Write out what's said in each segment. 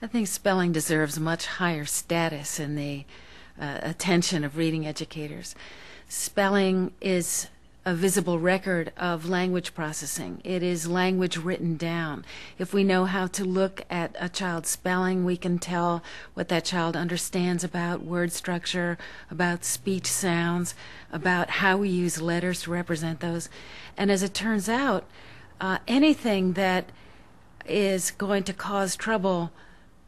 I think spelling deserves much higher status in the uh, attention of reading educators. Spelling is a visible record of language processing. It is language written down. If we know how to look at a child's spelling, we can tell what that child understands about word structure, about speech sounds, about how we use letters to represent those. And as it turns out, uh, anything that is going to cause trouble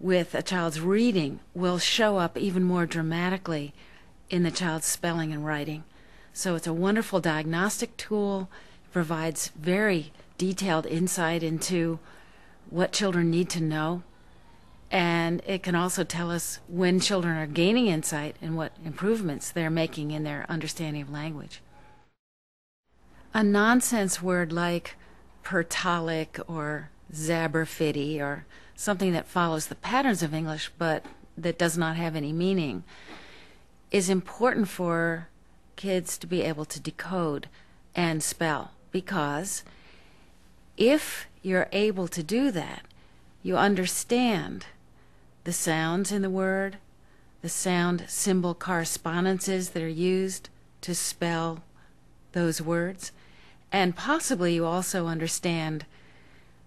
with a child's reading will show up even more dramatically in the child's spelling and writing. So it's a wonderful diagnostic tool. It provides very detailed insight into what children need to know. And it can also tell us when children are gaining insight and what improvements they're making in their understanding of language. A nonsense word like pertalic or zaberfiddy or something that follows the patterns of English but that does not have any meaning is important for kids to be able to decode and spell. Because if you're able to do that, you understand the sounds in the word, the sound symbol correspondences that are used to spell those words, and possibly you also understand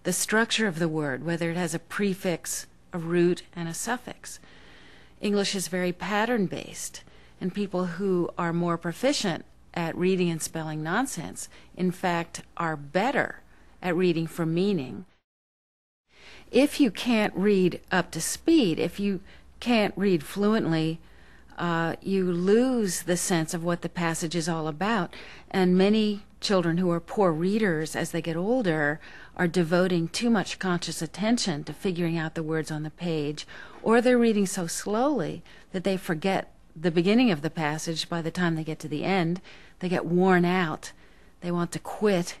the structure of the word, whether it has a prefix, a root, and a suffix. English is very pattern based and people who are more proficient at reading and spelling nonsense, in fact, are better at reading for meaning. If you can't read up to speed, if you can't read fluently, uh, you lose the sense of what the passage is all about. And many children who are poor readers as they get older are devoting too much conscious attention to figuring out the words on the page, or they're reading so slowly that they forget the beginning of the passage, by the time they get to the end, they get worn out. They want to quit,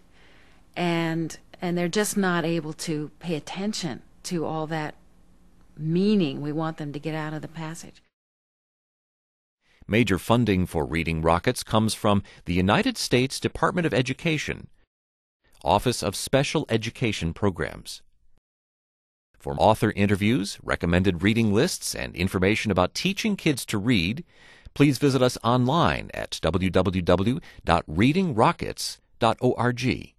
and and they're just not able to pay attention to all that meaning we want them to get out of the passage. Major funding for Reading Rockets comes from the United States Department of Education, Office of Special Education Programs. For author interviews, recommended reading lists, and information about teaching kids to read, please visit us online at www.readingrockets.org.